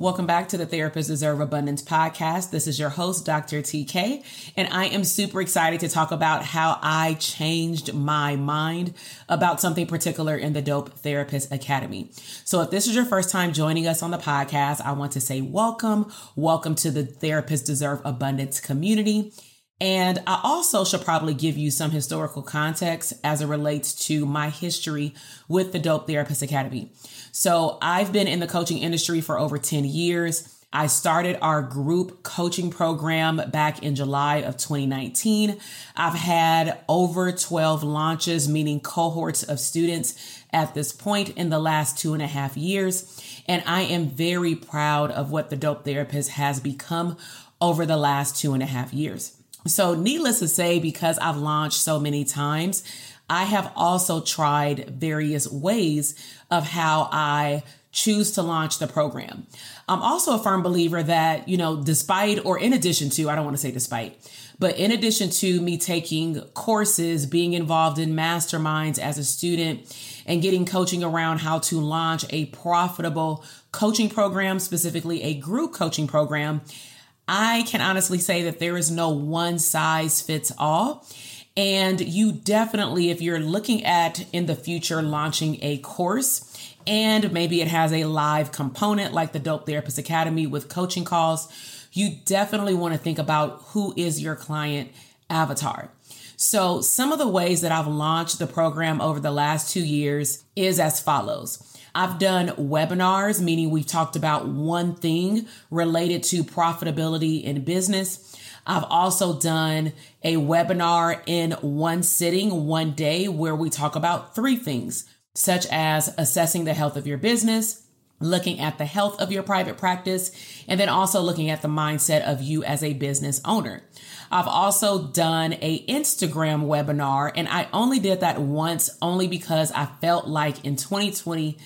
Welcome back to the Therapist Deserve Abundance podcast. This is your host, Dr. TK, and I am super excited to talk about how I changed my mind about something particular in the Dope Therapist Academy. So, if this is your first time joining us on the podcast, I want to say welcome. Welcome to the Therapist Deserve Abundance community. And I also should probably give you some historical context as it relates to my history with the Dope Therapist Academy. So I've been in the coaching industry for over 10 years. I started our group coaching program back in July of 2019. I've had over 12 launches, meaning cohorts of students at this point in the last two and a half years. And I am very proud of what the Dope Therapist has become over the last two and a half years. So, needless to say, because I've launched so many times, I have also tried various ways of how I choose to launch the program. I'm also a firm believer that, you know, despite or in addition to, I don't want to say despite, but in addition to me taking courses, being involved in masterminds as a student, and getting coaching around how to launch a profitable coaching program, specifically a group coaching program, I can honestly say that there is no one size fits all. And you definitely, if you're looking at in the future launching a course, and maybe it has a live component like the Dope Therapist Academy with coaching calls, you definitely want to think about who is your client avatar. So, some of the ways that I've launched the program over the last two years is as follows. I've done webinars, meaning we've talked about one thing related to profitability in business. I've also done a webinar in one sitting, one day, where we talk about three things, such as assessing the health of your business, looking at the health of your private practice, and then also looking at the mindset of you as a business owner. I've also done a Instagram webinar and I only did that once only because I felt like in 2020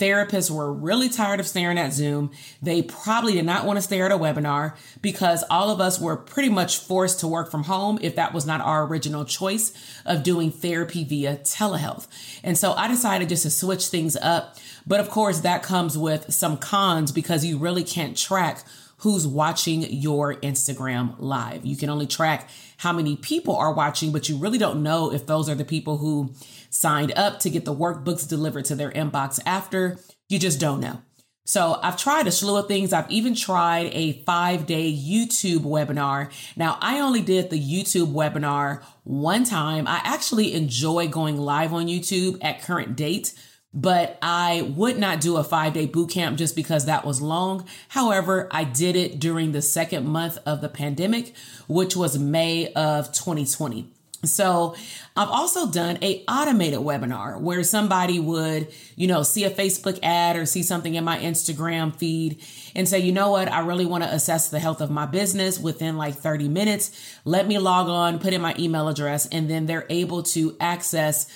Therapists were really tired of staring at Zoom. They probably did not want to stare at a webinar because all of us were pretty much forced to work from home if that was not our original choice of doing therapy via telehealth. And so I decided just to switch things up. But of course, that comes with some cons because you really can't track who's watching your Instagram live. You can only track how many people are watching, but you really don't know if those are the people who signed up to get the workbooks delivered to their inbox after. You just don't know. So I've tried a slew of things. I've even tried a five day YouTube webinar. Now I only did the YouTube webinar one time. I actually enjoy going live on YouTube at current date, but I would not do a five day boot camp just because that was long. However, I did it during the second month of the pandemic, which was May of 2020. So I've also done a automated webinar where somebody would, you know, see a Facebook ad or see something in my Instagram feed and say, you know what, I really want to assess the health of my business within like 30 minutes. Let me log on, put in my email address, and then they're able to access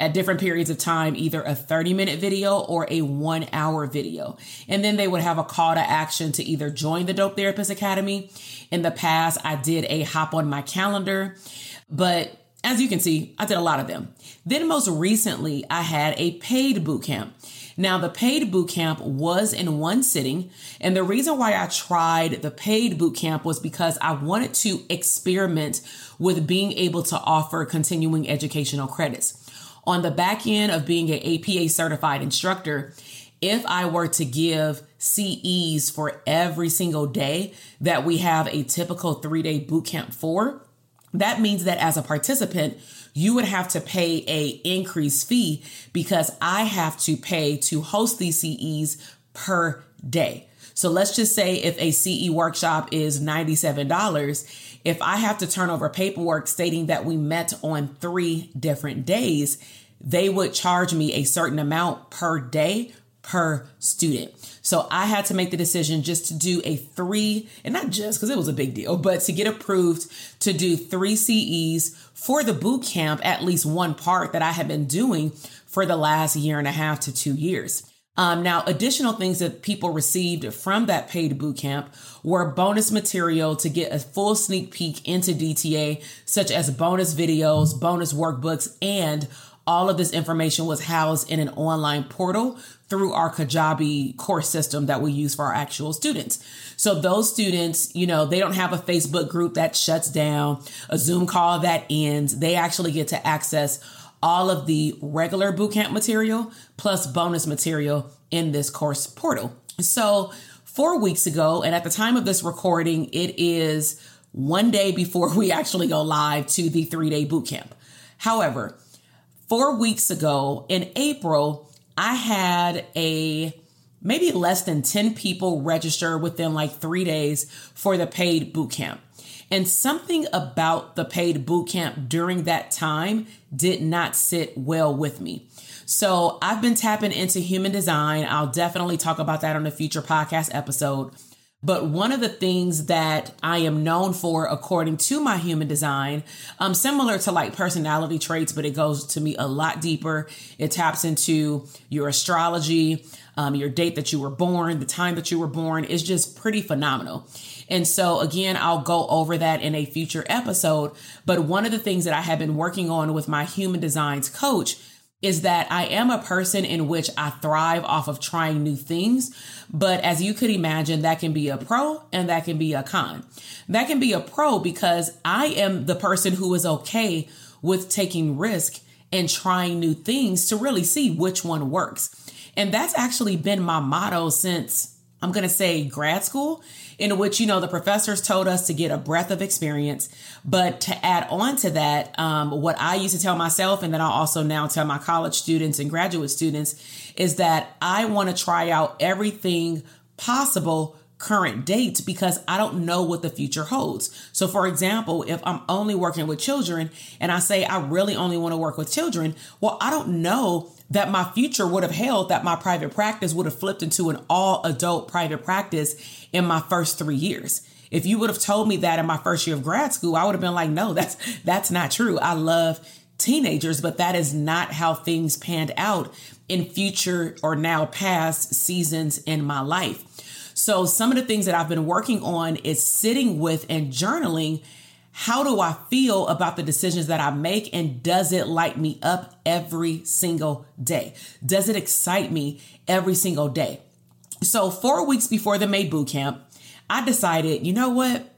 at different periods of time, either a 30 minute video or a one hour video. And then they would have a call to action to either join the Dope Therapist Academy. In the past, I did a hop on my calendar, but as you can see, I did a lot of them. Then most recently, I had a paid boot camp. Now, the paid boot camp was in one sitting. And the reason why I tried the paid boot camp was because I wanted to experiment with being able to offer continuing educational credits on the back end of being an APA certified instructor, if I were to give CEs for every single day that we have a typical three day boot camp for, that means that as a participant, you would have to pay a increased fee because I have to pay to host these CEs per day. So let's just say if a CE workshop is $97, if I have to turn over paperwork stating that we met on three different days, they would charge me a certain amount per day per student. So I had to make the decision just to do a three, and not just because it was a big deal, but to get approved to do three CEs for the boot camp, at least one part that I had been doing for the last year and a half to two years. Um, now, additional things that people received from that paid boot camp were bonus material to get a full sneak peek into DTA, such as bonus videos, bonus workbooks, and all of this information was housed in an online portal through our Kajabi course system that we use for our actual students. So those students, you know, they don't have a Facebook group that shuts down, a Zoom call that ends. They actually get to access all of the regular bootcamp material plus bonus material in this course portal. So four weeks ago, and at the time of this recording, it is one day before we actually go live to the three day bootcamp. However, four weeks ago in April, I had a maybe less than 10 people register within like three days for the paid boot camp. And something about the paid boot camp during that time did not sit well with me. So I've been tapping into human design. I'll definitely talk about that on a future podcast episode. But one of the things that I am known for, according to my human design, um, similar to like personality traits, but it goes to me a lot deeper. It taps into your astrology, um, your date that you were born, the time that you were born is just pretty phenomenal. And so, again, I'll go over that in a future episode. But one of the things that I have been working on with my human designs coach is that I am a person in which I thrive off of trying new things. But as you could imagine, that can be a pro and that can be a con. That can be a pro because I am the person who is okay with taking risk and trying new things to really see which one works. And that's actually been my motto since I'm going to say grad school in which, you know, the professors told us to get a breadth of experience. But to add on to that, um, what I used to tell myself, and then I'll also now tell my college students and graduate students, is that I want to try out everything possible current date because I don't know what the future holds. So, for example, if I'm only working with children and I say I really only want to work with children, well, I don't know that my future would have held that my private practice would have flipped into an all adult private practice in my first three years. If you would have told me that in my first year of grad school, I would have been like, no, that's, that's not true. I love teenagers, but that is not how things panned out in future or now past seasons in my life. So some of the things that I've been working on is sitting with and journaling. How do I feel about the decisions that I make? And does it light me up every single day? Does it excite me every single day? So, four weeks before the May boot camp, I decided, you know what?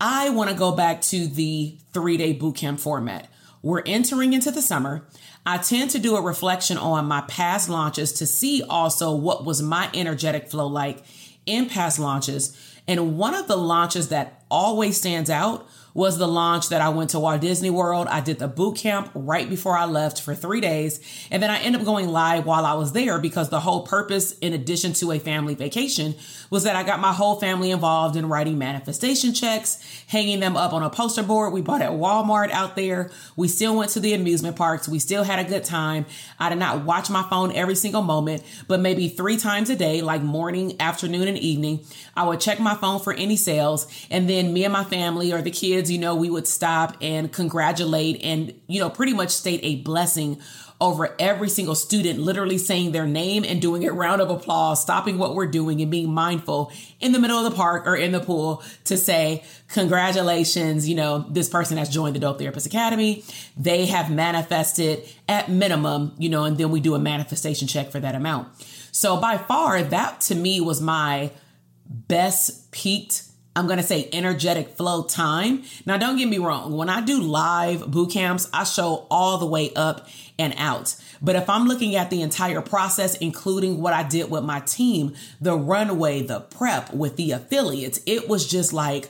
I want to go back to the three day boot camp format. We're entering into the summer. I tend to do a reflection on my past launches to see also what was my energetic flow like in past launches. And one of the launches that always stands out was the launch that I went to Walt Disney World. I did the boot camp right before I left for three days. And then I ended up going live while I was there because the whole purpose, in addition to a family vacation, was that I got my whole family involved in writing manifestation checks, hanging them up on a poster board we bought at Walmart out there. We still went to the amusement parks. We still had a good time. I did not watch my phone every single moment, but maybe three times a day, like morning, afternoon, and evening, I would check my phone for any sales. And then me and my family or the kids, you know, we would stop and congratulate and, you know, pretty much state a blessing over every single student, literally saying their name and doing a round of applause, stopping what we're doing and being mindful in the middle of the park or in the pool to say, congratulations, you know, this person has joined the Dope Therapist Academy. They have manifested at minimum, you know, and then we do a manifestation check for that amount. So by far, that to me was my best peaked I'm going to say energetic flow time. Now, don't get me wrong. When I do live boot camps, I show all the way up and out. But if I'm looking at the entire process, including what I did with my team, the runway, the prep with the affiliates, it was just like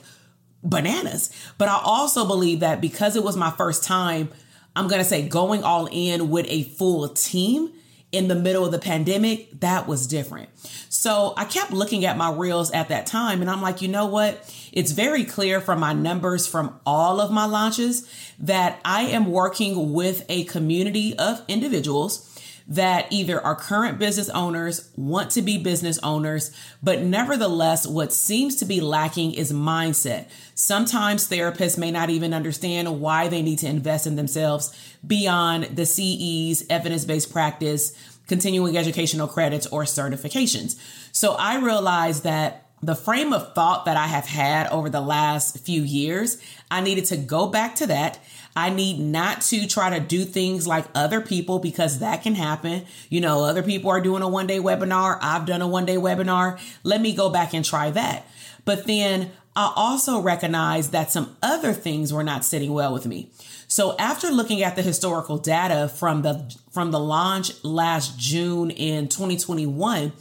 bananas. But I also believe that because it was my first time, I'm going to say going all in with a full team in the middle of the pandemic, that was different. So I kept looking at my reels at that time and I'm like, you know what? It's very clear from my numbers from all of my launches that I am working with a community of individuals that either are current business owners, want to be business owners, but nevertheless, what seems to be lacking is mindset. Sometimes therapists may not even understand why they need to invest in themselves beyond the CEs, evidence based practice, continuing educational credits, or certifications. So I realized that the frame of thought that I have had over the last few years, I needed to go back to that I need not to try to do things like other people because that can happen. You know, other people are doing a one day webinar. I've done a one day webinar. Let me go back and try that. But then I also recognize that some other things were not sitting well with me. So after looking at the historical data from the from the launch last June in 2021,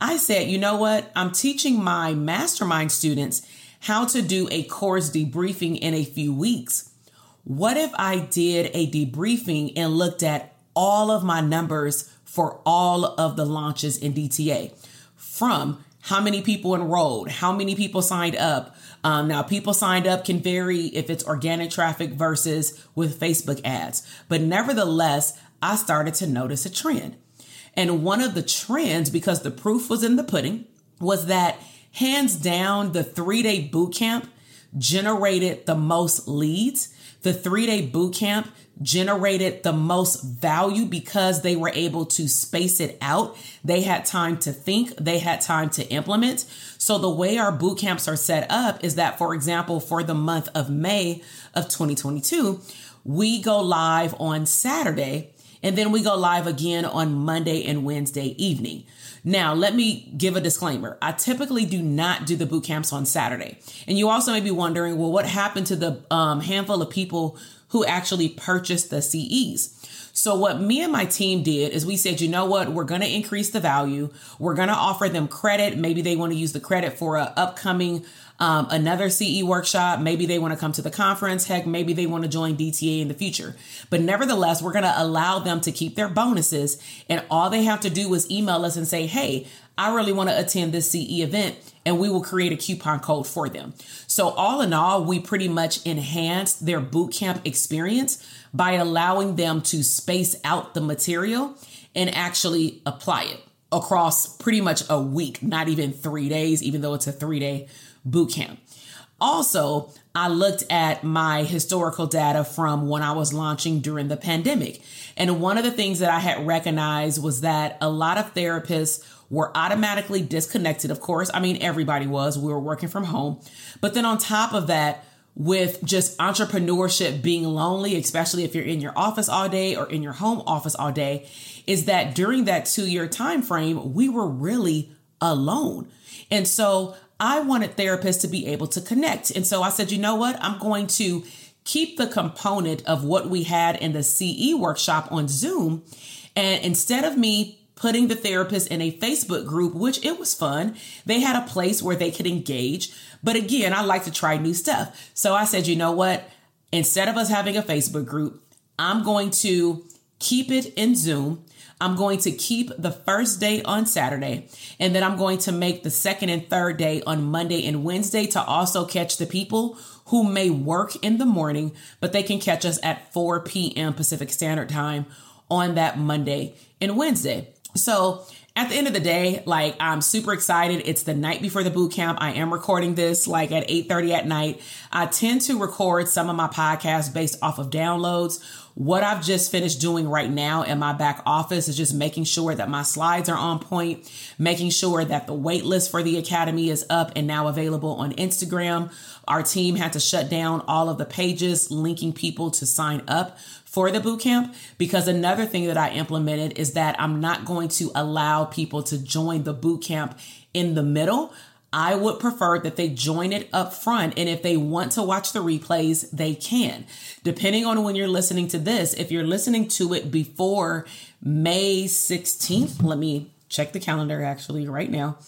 I said, you know what? I'm teaching my mastermind students how to do a course debriefing in a few weeks. What if I did a debriefing and looked at all of my numbers for all of the launches in DTA from how many people enrolled, how many people signed up. Um, now, people signed up can vary if it's organic traffic versus with Facebook ads, but nevertheless, I started to notice a trend. And one of the trends, because the proof was in the pudding, was that hands down, the three day boot camp generated the most leads the three day boot camp generated the most value because they were able to space it out. They had time to think, they had time to implement. So, the way our boot camps are set up is that, for example, for the month of May of 2022, we go live on Saturday and then we go live again on Monday and Wednesday evening. Now, let me give a disclaimer. I typically do not do the boot camps on Saturday. And you also may be wondering, well, what happened to the um, handful of people who actually purchased the CEs? So what me and my team did is we said, you know what, we're going to increase the value. We're going to offer them credit. Maybe they want to use the credit for an upcoming um, another CE workshop. Maybe they want to come to the conference. Heck, maybe they want to join DTA in the future. But nevertheless, we're going to allow them to keep their bonuses. And all they have to do is email us and say, hey, I really want to attend this CE event. And we will create a coupon code for them. So, all in all, we pretty much enhanced their bootcamp experience by allowing them to space out the material and actually apply it across pretty much a week, not even three days, even though it's a three day boot camp. Also, I looked at my historical data from when I was launching during the pandemic. And one of the things that I had recognized was that a lot of therapists were automatically disconnected. Of course, I mean, everybody was. We were working from home. But then on top of that, with just entrepreneurship being lonely, especially if you're in your office all day or in your home office all day, is that during that two year time frame, we were really alone. And so I wanted therapists to be able to connect. And so I said, you know what? I'm going to keep the component of what we had in the CE workshop on Zoom. And instead of me putting the therapist in a Facebook group, which it was fun. They had a place where they could engage. But again, I like to try new stuff. So I said, you know what? Instead of us having a Facebook group, I'm going to keep it in Zoom. I'm going to keep the first day on Saturday, and then I'm going to make the second and third day on Monday and Wednesday to also catch the people who may work in the morning, but they can catch us at 4 p.m. Pacific Standard Time on that Monday and Wednesday. So at the end of the day, like I'm super excited. It's the night before the boot camp. I am recording this like at 8:30 at night. I tend to record some of my podcasts based off of downloads. What I've just finished doing right now in my back office is just making sure that my slides are on point, making sure that the wait list for the academy is up and now available on Instagram. Our team had to shut down all of the pages linking people to sign up for the boot camp because another thing that I implemented is that I'm not going to allow people to join the boot camp in the middle. I would prefer that they join it up front. And if they want to watch the replays, they can. Depending on when you're listening to this, if you're listening to it before May 16th, let me check the calendar actually right now.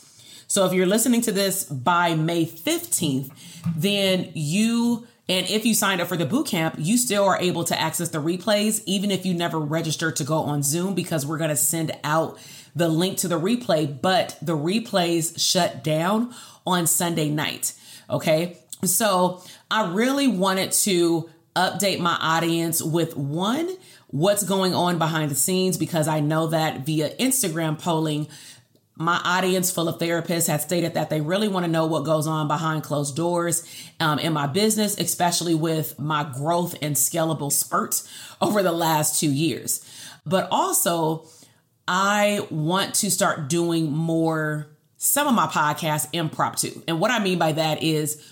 So if you're listening to this by May 15th, then you and if you signed up for the boot camp, you still are able to access the replays, even if you never registered to go on Zoom, because we're going to send out the link to the replay, but the replays shut down on Sunday night. Okay. So I really wanted to update my audience with one, what's going on behind the scenes, because I know that via Instagram polling, my audience full of therapists had stated that they really want to know what goes on behind closed doors um, in my business, especially with my growth and scalable spurts over the last two years. But also, I want to start doing more, some of my podcasts impromptu. And what I mean by that is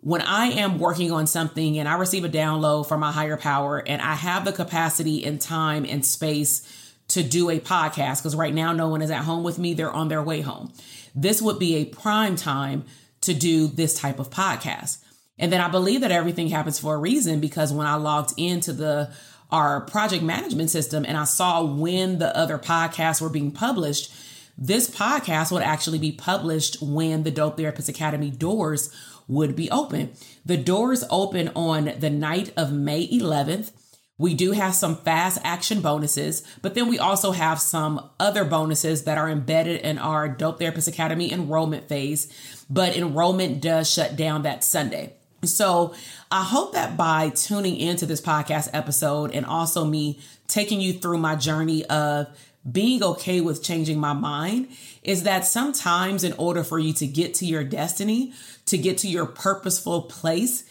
when I am working on something and I receive a download from my higher power and I have the capacity and time and space to do a podcast because right now no one is at home with me, they're on their way home. This would be a prime time to do this type of podcast. And then I believe that everything happens for a reason because when I logged into the our project management system and I saw when the other podcasts were being published, this podcast would actually be published when the Dope Therapist Academy doors would be open. The doors open on the night of May 11th we do have some fast action bonuses, but then we also have some other bonuses that are embedded in our Dope Therapist Academy enrollment phase, but enrollment does shut down that Sunday. So I hope that by tuning into this podcast episode and also me taking you through my journey of being okay with changing my mind is that sometimes in order for you to get to your destiny, to get to your purposeful place,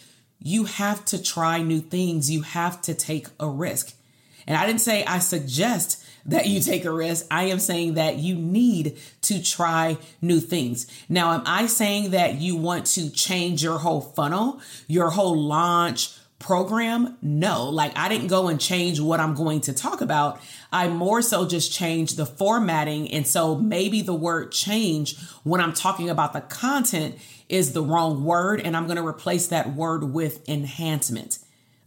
you have to try new things. You have to take a risk. And I didn't say I suggest that you take a risk. I am saying that you need to try new things. Now, am I saying that you want to change your whole funnel, your whole launch program? No, like I didn't go and change what I'm going to talk about. I more so just changed the formatting. And so maybe the word change when I'm talking about the content is the wrong word. And I'm going to replace that word with enhancement.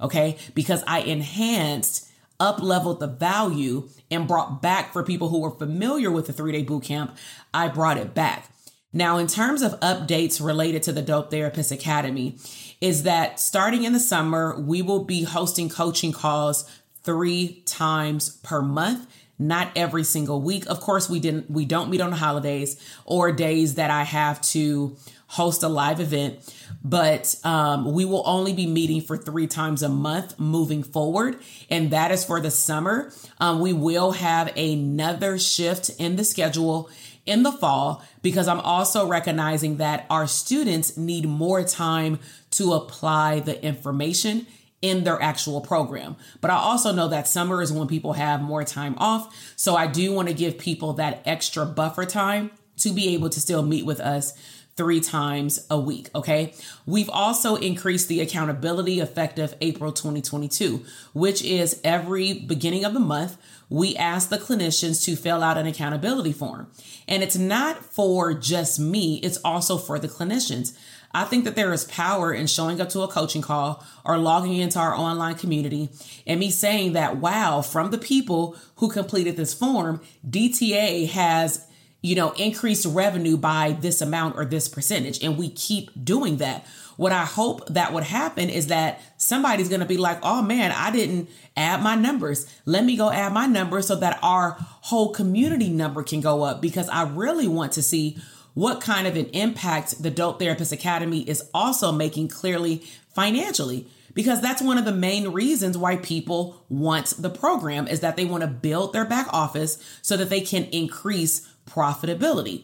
Okay. Because I enhanced, up leveled the value and brought back for people who were familiar with the three day boot camp. I brought it back. Now, in terms of updates related to the Dope Therapist Academy, is that starting in the summer, we will be hosting coaching calls three times per month not every single week. Of course, we didn't we don't meet on holidays or days that I have to host a live event, but um, we will only be meeting for three times a month moving forward, and that is for the summer. Um, we will have another shift in the schedule in the fall because I'm also recognizing that our students need more time to apply the information in their actual program. But I also know that summer is when people have more time off. So I do want to give people that extra buffer time to be able to still meet with us three times a week. Okay. We've also increased the accountability effective April 2022, which is every beginning of the month, we ask the clinicians to fill out an accountability form. And it's not for just me, it's also for the clinicians. I think that there is power in showing up to a coaching call or logging into our online community and me saying that, wow, from the people who completed this form, DTA has, you know, increased revenue by this amount or this percentage. And we keep doing that. What I hope that would happen is that somebody's going to be like, oh man, I didn't add my numbers. Let me go add my numbers so that our whole community number can go up because I really want to see what kind of an impact the Dope Therapist Academy is also making clearly financially because that's one of the main reasons why people want the program is that they want to build their back office so that they can increase profitability.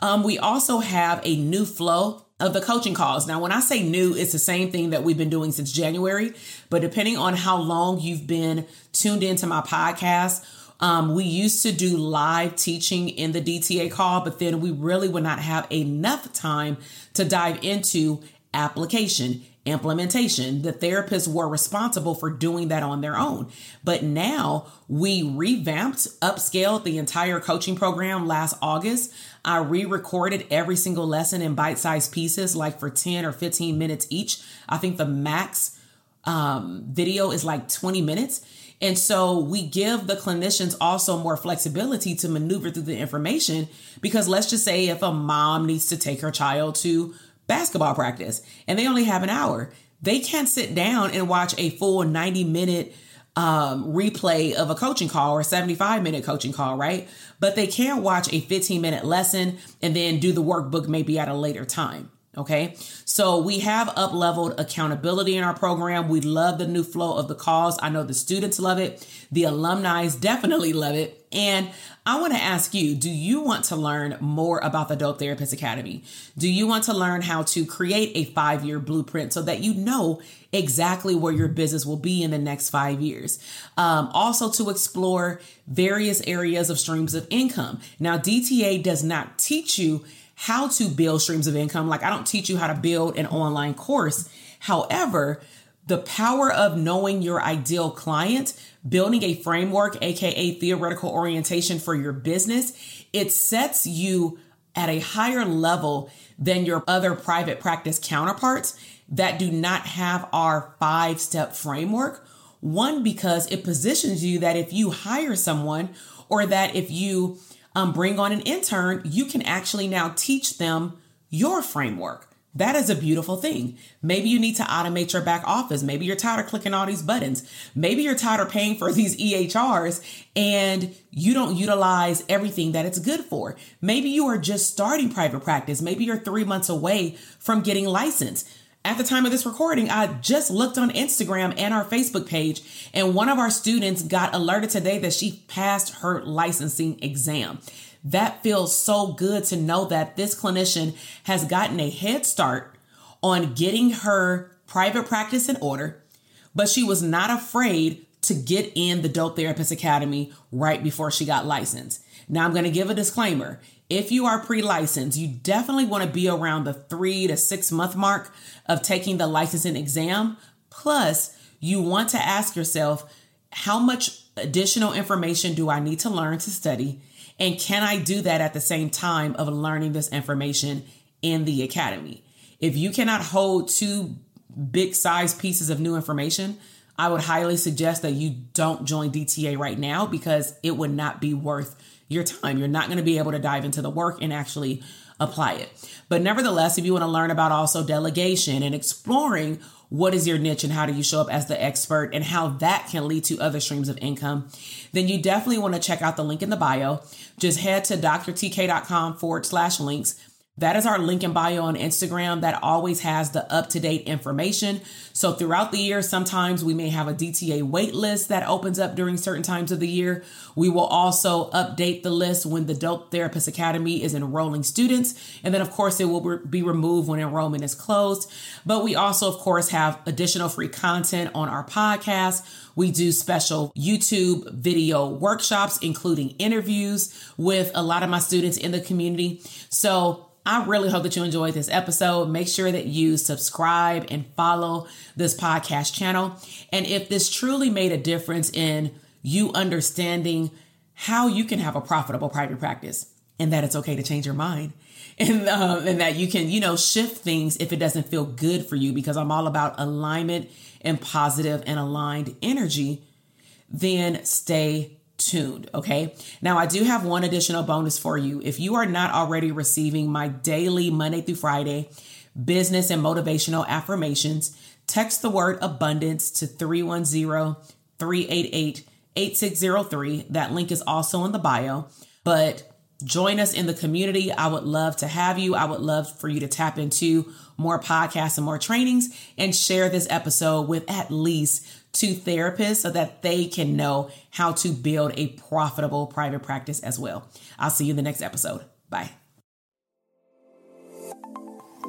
Um, we also have a new flow of the coaching calls. Now, when I say new, it's the same thing that we've been doing since January, but depending on how long you've been tuned into my podcast, um, we used to do live teaching in the DTA call, but then we really would not have enough time to dive into application implementation. The therapists were responsible for doing that on their own. But now we revamped, upscaled the entire coaching program last August. I re recorded every single lesson in bite sized pieces, like for 10 or 15 minutes each. I think the max um, video is like 20 minutes. And so we give the clinicians also more flexibility to maneuver through the information because let's just say if a mom needs to take her child to basketball practice and they only have an hour, they can't sit down and watch a full 90 minute um, replay of a coaching call or 75 minute coaching call, right? But they can watch a 15 minute lesson and then do the workbook maybe at a later time. Okay. So we have up leveled accountability in our program. We love the new flow of the calls. I know the students love it. The alumni definitely love it. And I want to ask you, do you want to learn more about the Dope Therapist Academy? Do you want to learn how to create a five year blueprint so that you know exactly where your business will be in the next five years? Um, also to explore various areas of streams of income. Now, DTA does not teach you how to build streams of income. Like I don't teach you how to build an online course. However, the power of knowing your ideal client, building a framework, aka theoretical orientation for your business, it sets you at a higher level than your other private practice counterparts that do not have our five step framework. One, because it positions you that if you hire someone or that if you um, bring on an intern, you can actually now teach them your framework. That is a beautiful thing. Maybe you need to automate your back office. Maybe you're tired of clicking all these buttons. Maybe you're tired of paying for these EHRs and you don't utilize everything that it's good for. Maybe you are just starting private practice. Maybe you're three months away from getting licensed at the time of this recording, I just looked on Instagram and our Facebook page, and one of our students got alerted today that she passed her licensing exam. That feels so good to know that this clinician has gotten a head start on getting her private practice in order, but she was not afraid to get in the Dope Therapist Academy right before she got licensed. Now, I'm going to give a disclaimer. If you are pre licensed, you definitely want to be around the three to six month mark of taking the licensing exam. Plus, you want to ask yourself, how much additional information do I need to learn to study? And can I do that at the same time of learning this information in the academy? If you cannot hold two big size pieces of new information, I would highly suggest that you don't join DTA right now because it would not be worth your time. You're not going to be able to dive into the work and actually apply it. But nevertheless, if you want to learn about also delegation and exploring what is your niche and how do you show up as the expert and how that can lead to other streams of income, then you definitely want to check out the link in the bio. Just head to drtk.com forward slash links that is our link in bio on Instagram that always has the up to date information. So throughout the year, sometimes we may have a DTA wait list that opens up during certain times of the year. We will also update the list when the Dope Therapist Academy is enrolling students. And then, of course, it will be removed when enrollment is closed. But we also, of course, have additional free content on our podcast. We do special YouTube video workshops, including interviews with a lot of my students in the community. So I really hope that you enjoyed this episode. Make sure that you subscribe and follow this podcast channel. And if this truly made a difference in you understanding how you can have a profitable private practice, and that it's okay to change your mind. And, um, and that you can, you know, shift things if it doesn't feel good for you because I'm all about alignment and positive and aligned energy, then stay tuned. Okay. Now, I do have one additional bonus for you. If you are not already receiving my daily Monday through Friday business and motivational affirmations, text the word abundance to 310 388 8603. That link is also in the bio. But join us in the community. I would love to have you. I would love for you to tap into more podcasts and more trainings and share this episode with at least two therapists so that they can know how to build a profitable private practice as well. I'll see you in the next episode. Bye.